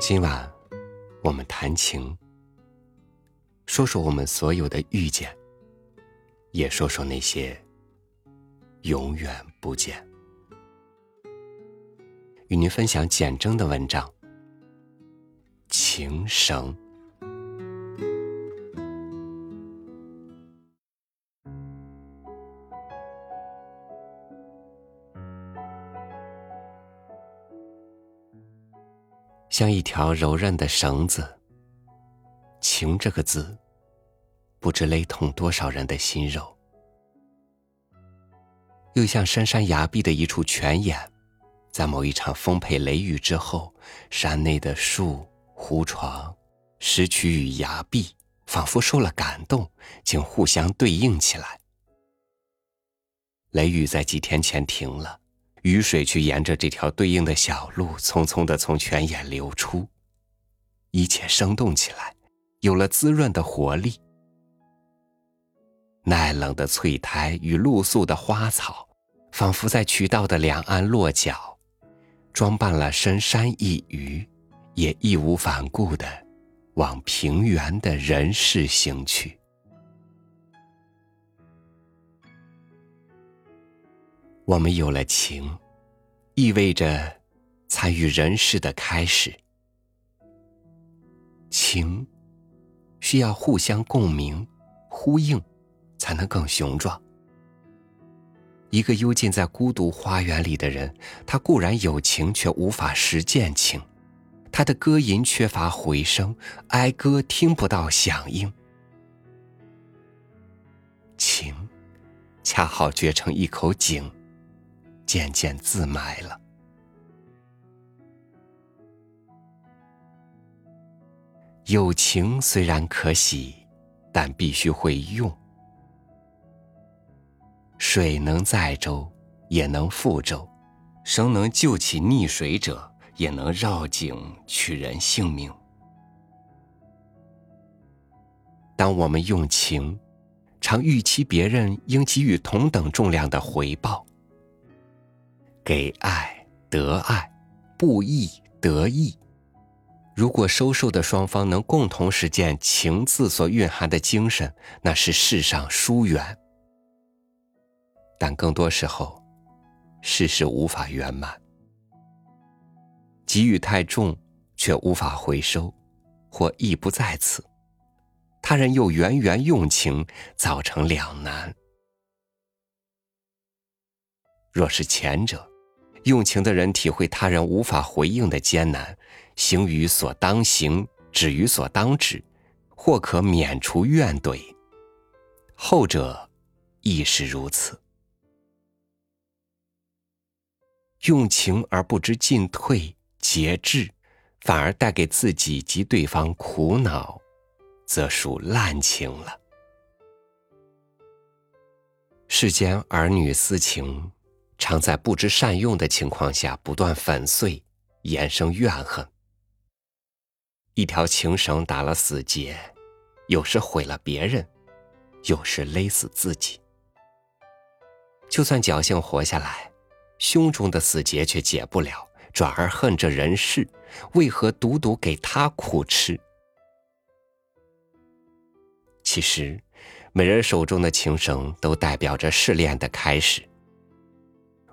今晚，我们谈情，说说我们所有的遇见，也说说那些永远不见。与您分享简征的文章《情绳》。像一条柔韧的绳子，情这个字，不知勒痛多少人的心肉；又像深山崖壁的一处泉眼，在某一场丰沛雷雨之后，山内的树、湖床、石渠与崖壁，仿佛受了感动，竟互相对应起来。雷雨在几天前停了。雨水却沿着这条对应的小路，匆匆的从泉眼流出，一切生动起来，有了滋润的活力。耐冷的翠苔与露宿的花草，仿佛在渠道的两岸落脚，装扮了深山一隅，也义无反顾的往平原的人世行去。我们有了情，意味着参与人世的开始。情需要互相共鸣、呼应，才能更雄壮。一个幽禁在孤独花园里的人，他固然有情，却无法实践情。他的歌吟缺乏回声，哀歌听不到响应。情，恰好掘成一口井。渐渐自埋了。友情虽然可喜，但必须会用。水能载舟，也能覆舟；绳能救起溺水者，也能绕颈取人性命。当我们用情，常预期别人应给予同等重量的回报。给爱得爱，不义得义。如果收受的双方能共同实践“情”字所蕴含的精神，那是世上疏远。但更多时候，事事无法圆满。给予太重，却无法回收，或意不在此；他人又源源用情，造成两难。若是前者，用情的人体会他人无法回应的艰难，行于所当行，止于所当止，或可免除怨怼。后者亦是如此。用情而不知进退节制，反而带给自己及对方苦恼，则属滥情了。世间儿女私情。常在不知善用的情况下不断粉碎，衍生怨恨。一条情绳打了死结，有时毁了别人，有时勒死自己。就算侥幸活下来，胸中的死结却解不了，转而恨这人世，为何独独给他苦吃？其实，每人手中的情绳都代表着试炼的开始。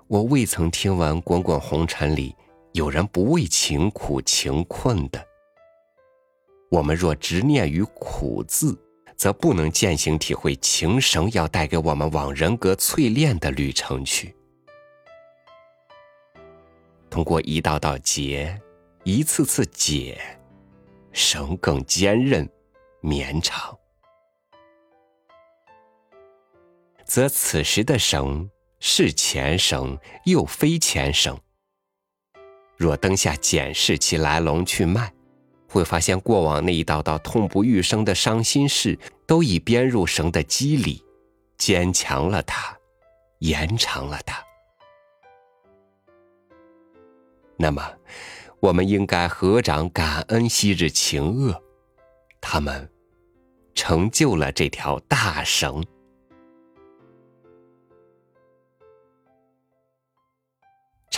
我未曾听闻滚滚红尘里有人不为情苦情困的。我们若执念于苦字，则不能践行体会情绳要带给我们往人格淬炼的旅程去。通过一道道结，一次次解，绳更坚韧绵长，则此时的绳。是前生，又非前生。若灯下检视其来龙去脉，会发现过往那一道道痛不欲生的伤心事，都已编入绳的肌里，坚强了它，延长了它。那么，我们应该合掌感恩昔日情恶，他们成就了这条大绳。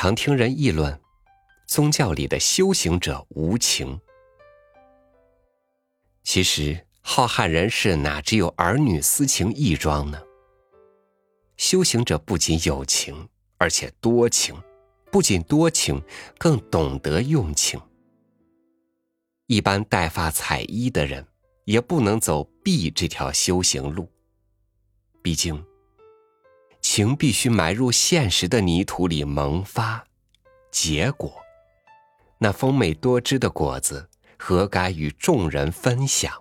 常听人议论，宗教里的修行者无情。其实，浩瀚人世哪只有儿女私情一桩呢？修行者不仅有情，而且多情；不仅多情，更懂得用情。一般戴发彩衣的人，也不能走避这条修行路。毕竟，情必须埋入现实的泥土里萌发结果，那丰美多汁的果子，何该与众人分享？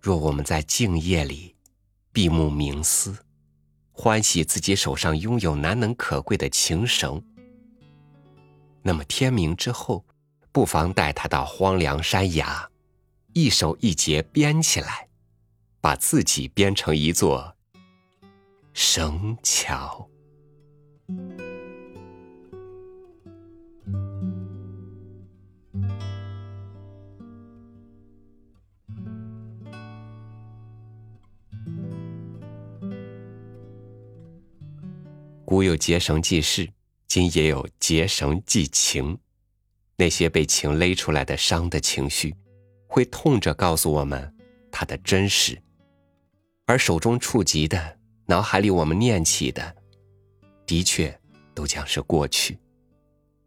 若我们在静夜里闭目冥思，欢喜自己手上拥有难能可贵的情绳，那么天明之后。不妨带他到荒凉山崖，一手一节编起来，把自己编成一座绳桥。古有结绳记事，今也有结绳记情。那些被情勒出来的伤的情绪，会痛着告诉我们它的真实，而手中触及的、脑海里我们念起的，的确都将是过去。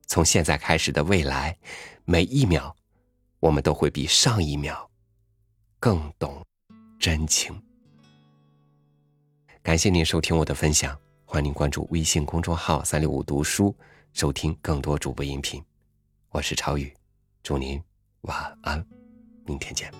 从现在开始的未来，每一秒，我们都会比上一秒更懂真情。感谢您收听我的分享，欢迎您关注微信公众号“三六五读书”，收听更多主播音频。我是超宇，祝您晚安，明天见。